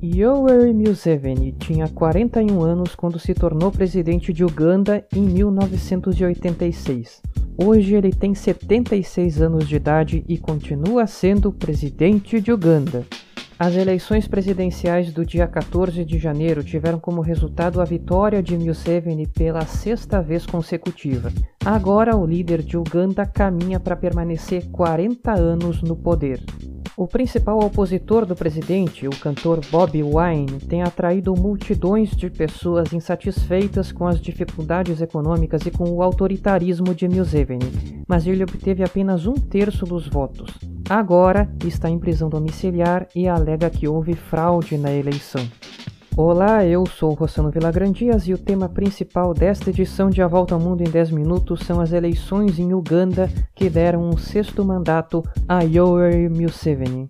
Yoweri Museveni tinha 41 anos quando se tornou presidente de Uganda em 1986. Hoje ele tem 76 anos de idade e continua sendo presidente de Uganda. As eleições presidenciais do dia 14 de janeiro tiveram como resultado a vitória de Museveni pela sexta vez consecutiva. Agora, o líder de Uganda caminha para permanecer 40 anos no poder. O principal opositor do presidente, o cantor Bobi Wine, tem atraído multidões de pessoas insatisfeitas com as dificuldades econômicas e com o autoritarismo de Museveni, mas ele obteve apenas um terço dos votos. Agora está em prisão domiciliar e alega que houve fraude na eleição. Olá, eu sou Rossano Vilagrandias e o tema principal desta edição de A Volta ao Mundo em 10 Minutos são as eleições em Uganda que deram um sexto mandato a Yoweri Museveni.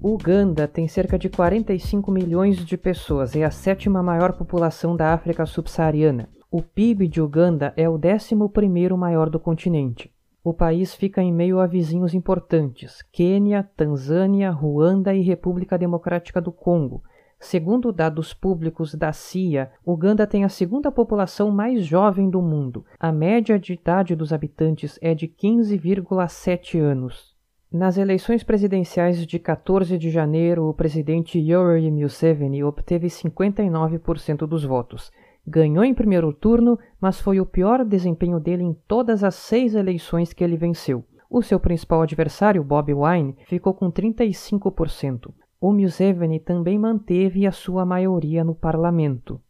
Uganda tem cerca de 45 milhões de pessoas e é a sétima maior população da África subsaariana. O PIB de Uganda é o décimo primeiro maior do continente. O país fica em meio a vizinhos importantes: Quênia, Tanzânia, Ruanda e República Democrática do Congo. Segundo dados públicos da CIA, Uganda tem a segunda população mais jovem do mundo. A média de idade dos habitantes é de 15,7 anos. Nas eleições presidenciais de 14 de janeiro, o presidente Yoweri Museveni obteve 59% dos votos. Ganhou em primeiro turno, mas foi o pior desempenho dele em todas as seis eleições que ele venceu. O seu principal adversário, Bobi Wine, ficou com 35%. O Museveni também manteve a sua maioria no parlamento.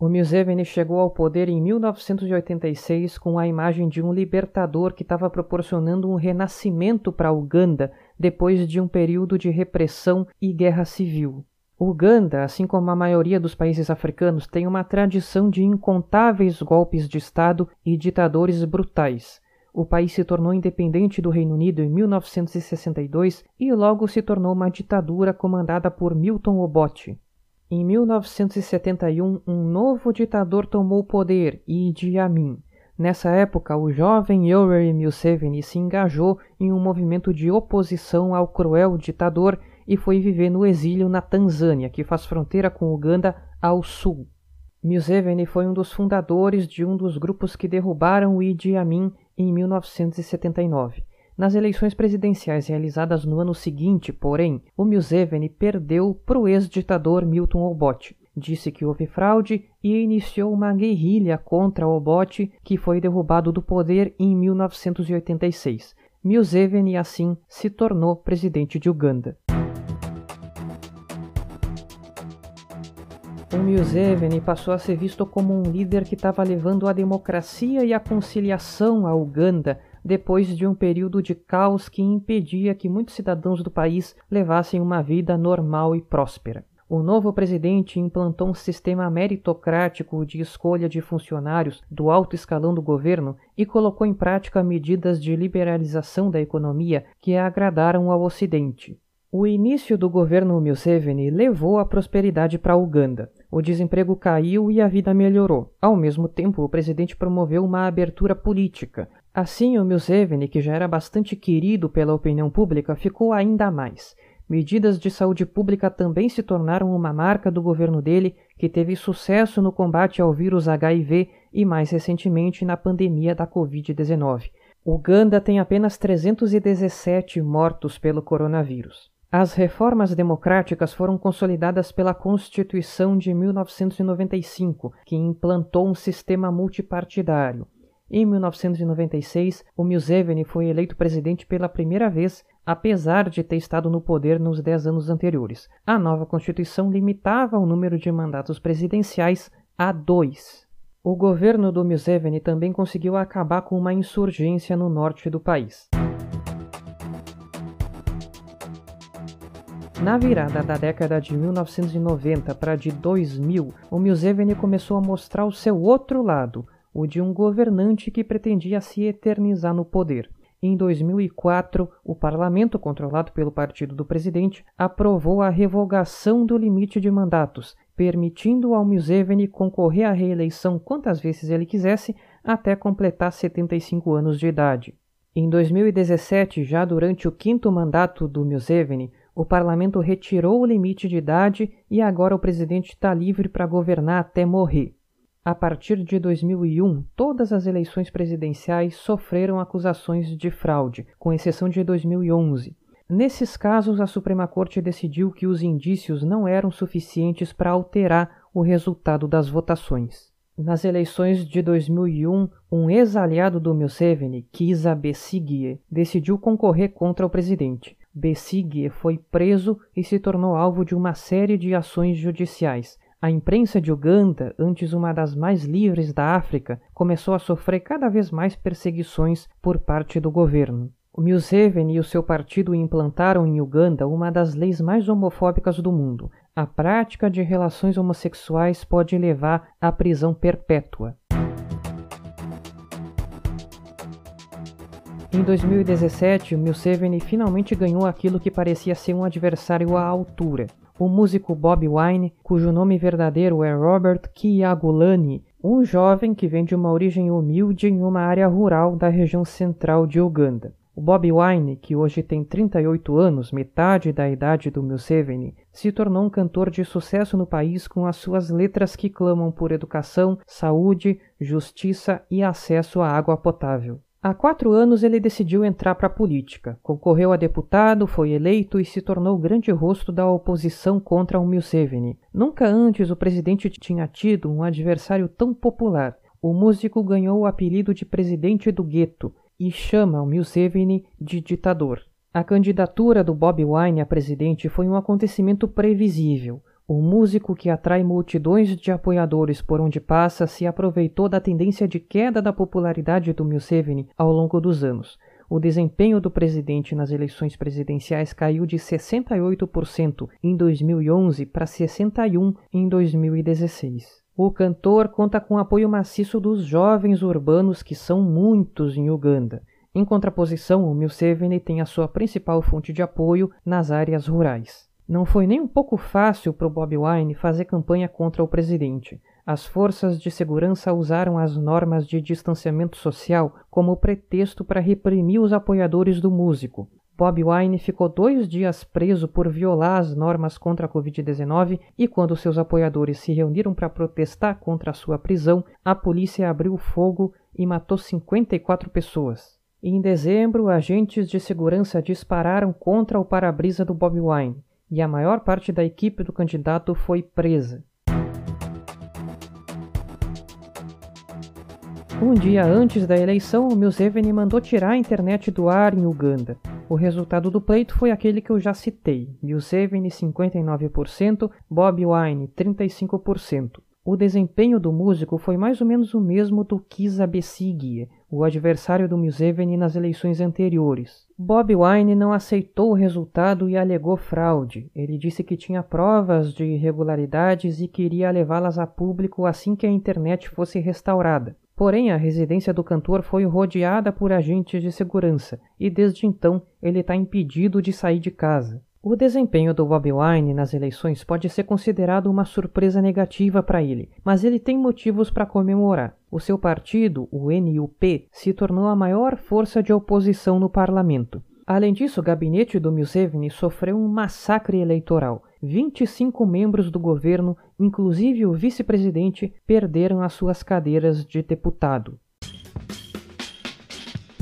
O Museveni chegou ao poder em 1986 com a imagem de um libertador que estava proporcionando um renascimento para Uganda depois de um período de repressão e guerra civil. Uganda, assim como a maioria dos países africanos, tem uma tradição de incontáveis golpes de Estado e ditadores brutais. O país se tornou independente do Reino Unido em 1962 e logo se tornou uma ditadura comandada por Milton Obote. Em 1971, um novo ditador tomou o poder, Idi Amin. Nessa época, o jovem Yoweri Museveni se engajou em um movimento de oposição ao cruel ditador e foi viver no exílio na Tanzânia, que faz fronteira com Uganda ao sul. Museveni foi um dos fundadores de um dos grupos que derrubaram o Idi Amin em 1979. Nas eleições presidenciais realizadas no ano seguinte, porém, o Museveni perdeu para o ex-ditador Milton Obote. Disse que houve fraude e iniciou uma guerrilha contra Obote, que foi derrubado do poder em 1986. Museveni, assim, se tornou presidente de Uganda. Museveni passou a ser visto como um líder que estava levando a democracia e a conciliação a Uganda depois de um período de caos que impedia que muitos cidadãos do país levassem uma vida normal e próspera. O novo presidente implantou um sistema meritocrático de escolha de funcionários do alto escalão do governo e colocou em prática medidas de liberalização da economia que agradaram ao Ocidente. O início do governo Museveni levou a prosperidade para Uganda. O desemprego caiu e a vida melhorou. Ao mesmo tempo, o presidente promoveu uma abertura política. Assim, o Museveni, que já era bastante querido pela opinião pública, ficou ainda mais. Medidas de saúde pública também se tornaram uma marca do governo dele, que teve sucesso no combate ao vírus HIV e, mais recentemente, na pandemia da Covid-19. Uganda tem apenas 317 mortos pelo coronavírus. As reformas democráticas foram consolidadas pela Constituição de 1995, que implantou um sistema multipartidário. Em 1996, o Museveni foi eleito presidente pela primeira vez, apesar de ter estado no poder nos dez anos anteriores. A nova Constituição limitava o número de mandatos presidenciais a dois. O governo do Museveni também conseguiu acabar com uma insurgência no norte do país. Na virada da década de 1990 para de 2000, o Museveni começou a mostrar o seu outro lado, o de um governante que pretendia se eternizar no poder. Em 2004, o parlamento, controlado pelo partido do presidente, aprovou a revogação do limite de mandatos, permitindo ao Museveni concorrer à reeleição quantas vezes ele quisesse até completar 75 anos de idade. Em 2017, já durante o quinto mandato do Museveni, o parlamento retirou o limite de idade e agora o presidente está livre para governar até morrer. A partir de 2001, todas as eleições presidenciais sofreram acusações de fraude, com exceção de 2011. Nesses casos, a Suprema Corte decidiu que os indícios não eram suficientes para alterar o resultado das votações. Nas eleições de 2001, um ex-aliado do Museveni, Kizza Besigye, decidiu concorrer contra o presidente. Besigye foi preso e se tornou alvo de uma série de ações judiciais. A imprensa de Uganda, antes uma das mais livres da África, começou a sofrer cada vez mais perseguições por parte do governo. O Museveni e o seu partido implantaram em Uganda uma das leis mais homofóbicas do mundo. A prática de relações homossexuais pode levar à prisão perpétua. Em 2017, Museveni finalmente ganhou aquilo que parecia ser um adversário à altura. O músico Bob Wine, cujo nome verdadeiro é Robert Kiyagulani, um jovem que vem de uma origem humilde em uma área rural da região central de Uganda. O Bob Wine, que hoje tem 38 anos, metade da idade do Museveni, se tornou um cantor de sucesso no país com as suas letras que clamam por educação, saúde, justiça e acesso à água potável. Há quatro anos ele decidiu entrar para a política. Concorreu a deputado, foi eleito e se tornou o grande rosto da oposição contra o Museveni. Nunca antes o presidente tinha tido um adversário tão popular. O músico ganhou o apelido de presidente do gueto e chama o Museveni de ditador. A candidatura do Bobi Wine a presidente foi um acontecimento previsível. O músico que atrai multidões de apoiadores por onde passa se aproveitou da tendência de queda da popularidade do Museveni ao longo dos anos. O desempenho do presidente nas eleições presidenciais caiu de 68% em 2011 para 61% em 2016. O cantor conta com apoio maciço dos jovens urbanos, que são muitos em Uganda. Em contraposição, o Museveni tem a sua principal fonte de apoio nas áreas rurais. Não foi nem um pouco fácil para o Bobi Wine fazer campanha contra o presidente. As forças de segurança usaram as normas de distanciamento social como pretexto para reprimir os apoiadores do músico. Bob Wine ficou dois dias preso por violar as normas contra a Covid-19 e, quando seus apoiadores se reuniram para protestar contra a sua prisão, a polícia abriu fogo e matou 54 pessoas. Em dezembro, agentes de segurança dispararam contra o para-brisa do Bob Wine e a maior parte da equipe do candidato foi presa. Um dia antes da eleição, o Museveni mandou tirar a internet do ar em Uganda. O resultado do pleito foi aquele que eu já citei: Museveni 59%, Bob Wine 35%. O desempenho do músico foi mais ou menos o mesmo do Kizza Besigye, o adversário do Museveni nas eleições anteriores. Bob Wine não aceitou o resultado e alegou fraude. Ele disse que tinha provas de irregularidades e queria levá-las a público assim que a internet fosse restaurada. Porém, a residência do cantor foi rodeada por agentes de segurança e desde então ele está impedido de sair de casa. O desempenho do Bobi Wine nas eleições pode ser considerado uma surpresa negativa para ele, mas ele tem motivos para comemorar. O seu partido, o NUP, se tornou a maior força de oposição no parlamento. Além disso, o gabinete do Museveni sofreu um massacre eleitoral. 25 membros do governo, inclusive o vice-presidente, perderam as suas cadeiras de deputado.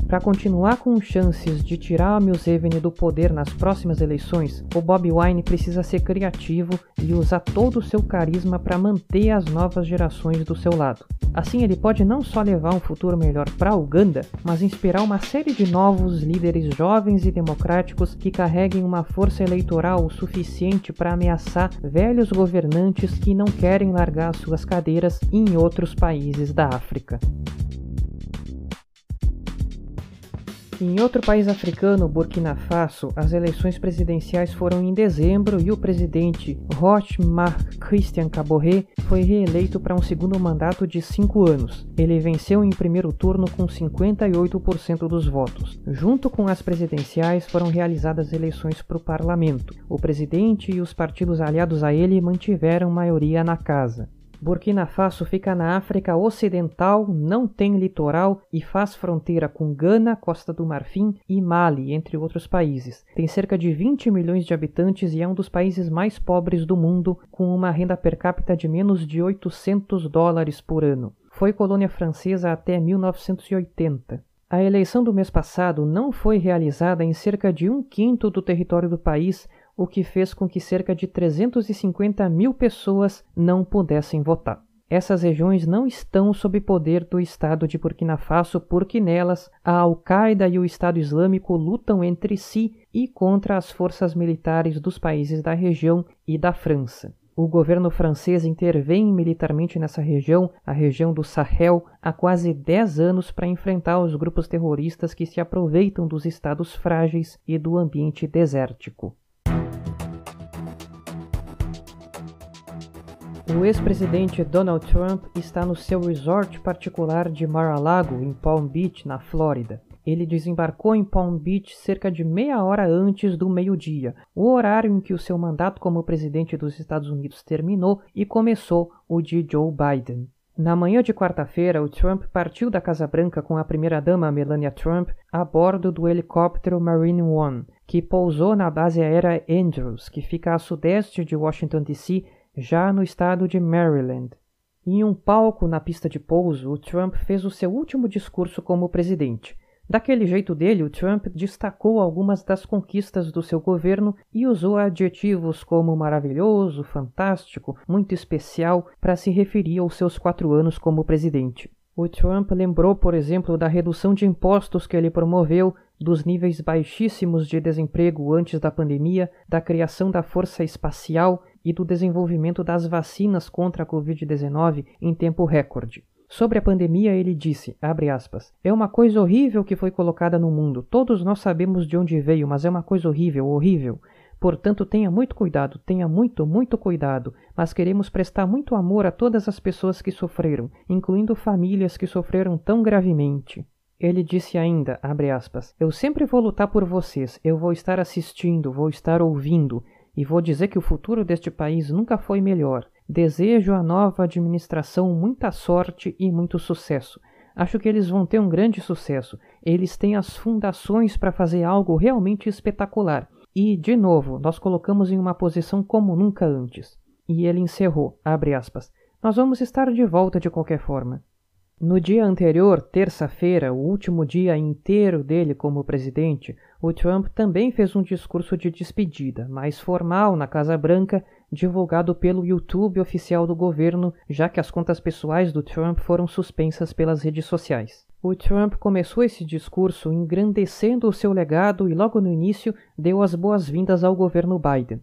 Para continuar com chances de tirar a Museveni do poder nas próximas eleições, o Bobi Wine precisa ser criativo e usar todo o seu carisma para manter as novas gerações do seu lado. Assim, ele pode não só levar um futuro melhor para Uganda, mas inspirar uma série de novos líderes jovens e democráticos que carreguem uma força eleitoral o suficiente para ameaçar velhos governantes que não querem largar suas cadeiras em outros países da África. Em outro país africano, Burkina Faso, as eleições presidenciais foram em dezembro e o presidente Roch Marc Christian Caboret foi reeleito para um segundo mandato de cinco anos. Ele venceu em primeiro turno com 58% dos votos. Junto com as presidenciais, foram realizadas eleições para o parlamento. O presidente e os partidos aliados a ele mantiveram maioria na casa. Burkina Faso fica na África Ocidental, não tem litoral e faz fronteira com Gana, Costa do Marfim e Mali, entre outros países. Tem cerca de 20 milhões de habitantes e é um dos países mais pobres do mundo, com uma renda per capita de menos de 800 dólares por ano. Foi colônia francesa até 1980. A eleição do mês passado não foi realizada em cerca de um quinto do território do país, o que fez com que cerca de 350 mil pessoas não pudessem votar. Essas regiões não estão sob poder do Estado de Burkina Faso porque nelas a Al-Qaeda e o Estado Islâmico lutam entre si e contra as forças militares dos países da região e da França. O governo francês intervém militarmente nessa região, a região do Sahel, há quase 10 anos para enfrentar os grupos terroristas que se aproveitam dos estados frágeis e do ambiente desértico. O ex-presidente Donald Trump está no seu resort particular de Mar-a-Lago, em Palm Beach, na Flórida. Ele desembarcou em Palm Beach cerca de meia hora antes do meio-dia, o horário em que o seu mandato como presidente dos Estados Unidos terminou e começou o de Joe Biden. Na manhã de quarta-feira, o Trump partiu da Casa Branca com a primeira-dama Melania Trump a bordo do helicóptero Marine One, que pousou na base aérea Andrews, que fica a sudeste de Washington, D.C., já no estado de Maryland. Em um palco na pista de pouso, o Trump fez o seu último discurso como presidente. Daquele jeito dele, o Trump destacou algumas das conquistas do seu governo e usou adjetivos como maravilhoso, fantástico, muito especial para se referir aos seus quatro anos como presidente. O Trump lembrou, por exemplo, da redução de impostos que ele promoveu, dos níveis baixíssimos de desemprego antes da pandemia, da criação da força espacial e do desenvolvimento das vacinas contra a Covid-19 em tempo recorde. Sobre a pandemia, ele disse, aspas, é uma coisa horrível que foi colocada no mundo. Todos nós sabemos de onde veio, mas é uma coisa horrível, horrível. Portanto, tenha muito cuidado, tenha muito, muito cuidado, mas queremos prestar muito amor a todas as pessoas que sofreram, incluindo famílias que sofreram tão gravemente. Ele disse ainda, aspas, eu sempre vou lutar por vocês, eu vou estar assistindo, vou estar ouvindo, e vou dizer que o futuro deste país nunca foi melhor. Desejo à nova administração muita sorte e muito sucesso. Acho que eles vão ter um grande sucesso. Eles têm as fundações para fazer algo realmente espetacular. E, de novo, nós colocamos em uma posição como nunca antes. E ele encerrou, aspas, nós vamos estar de volta de qualquer forma. No dia anterior, terça-feira, o último dia inteiro dele como presidente, o Trump também fez um discurso de despedida, mais formal, na Casa Branca, divulgado pelo YouTube oficial do governo, já que as contas pessoais do Trump foram suspensas pelas redes sociais. O Trump começou esse discurso engrandecendo o seu legado e logo no início deu as boas-vindas ao governo Biden.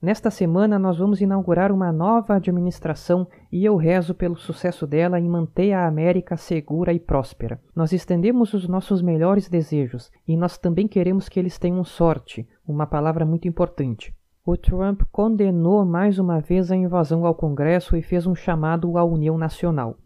Nesta semana, nós vamos inaugurar uma nova administração e eu rezo pelo sucesso dela em manter a América segura e próspera. Nós estendemos os nossos melhores desejos e nós também queremos que eles tenham sorte, uma palavra muito importante. O Trump condenou mais uma vez a invasão ao Congresso e fez um chamado à união nacional.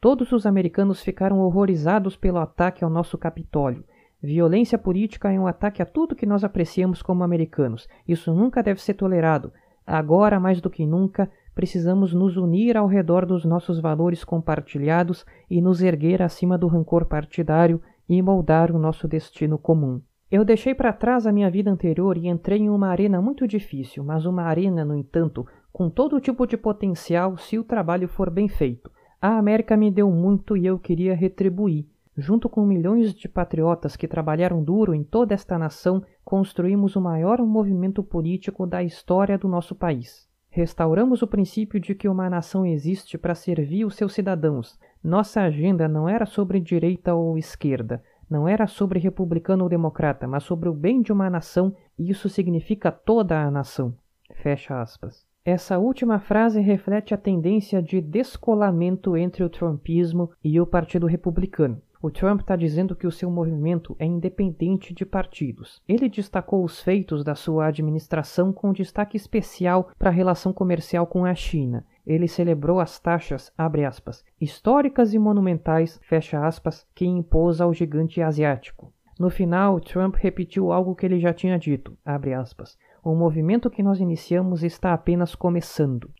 Todos os americanos ficaram horrorizados pelo ataque ao nosso Capitólio. Violência política é um ataque a tudo que nós apreciamos como americanos. Isso nunca deve ser tolerado. Agora, mais do que nunca, precisamos nos unir ao redor dos nossos valores compartilhados e nos erguer acima do rancor partidário e moldar o nosso destino comum. Eu deixei para trás a minha vida anterior e entrei em uma arena muito difícil, mas uma arena, no entanto, com todo tipo de potencial se o trabalho for bem feito. A América me deu muito e eu queria retribuir. Junto com milhões de patriotas que trabalharam duro em toda esta nação, construímos o maior movimento político da história do nosso país. Restauramos o princípio de que uma nação existe para servir os seus cidadãos. Nossa agenda não era sobre direita ou esquerda, não era sobre republicano ou democrata, mas sobre o bem de uma nação, e isso significa toda a nação. Fecha aspas. Essa última frase reflete a tendência de descolamento entre o trumpismo e o Partido Republicano. O Trump está dizendo que o seu movimento é independente de partidos. Ele destacou os feitos da sua administração com destaque especial para a relação comercial com a China. Ele celebrou as taxas, aspas, históricas e monumentais, aspas, que impôs ao gigante asiático. No final, Trump repetiu algo que ele já tinha dito, aspas, O movimento que nós iniciamos está apenas começando.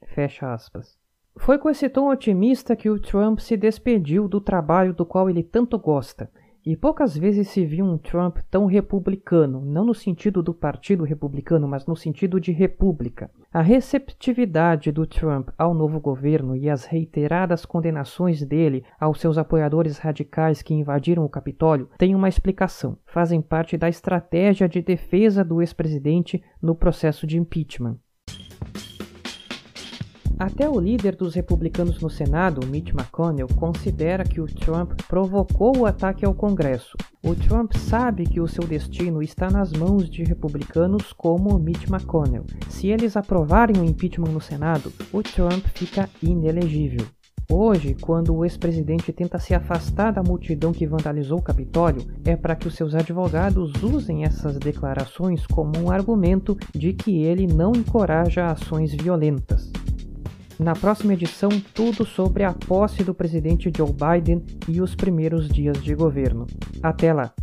Foi com esse tom otimista que o Trump se despediu do trabalho do qual ele tanto gosta, e poucas vezes se viu um Trump tão republicano, não no sentido do Partido Republicano, mas no sentido de república. A receptividade do Trump ao novo governo e as reiteradas condenações dele aos seus apoiadores radicais que invadiram o Capitólio têm uma explicação. Fazem parte da estratégia de defesa do ex-presidente no processo de impeachment. Até o líder dos republicanos no Senado, Mitch McConnell, considera que o Trump provocou o ataque ao Congresso. O Trump sabe que o seu destino está nas mãos de republicanos como Mitch McConnell. Se eles aprovarem o impeachment no Senado, o Trump fica inelegível. Hoje, quando o ex-presidente tenta se afastar da multidão que vandalizou o Capitólio, é para que os seus advogados usem essas declarações como um argumento de que ele não encoraja ações violentas. Na próxima edição, tudo sobre a posse do presidente Joe Biden e os primeiros dias de governo. Até lá!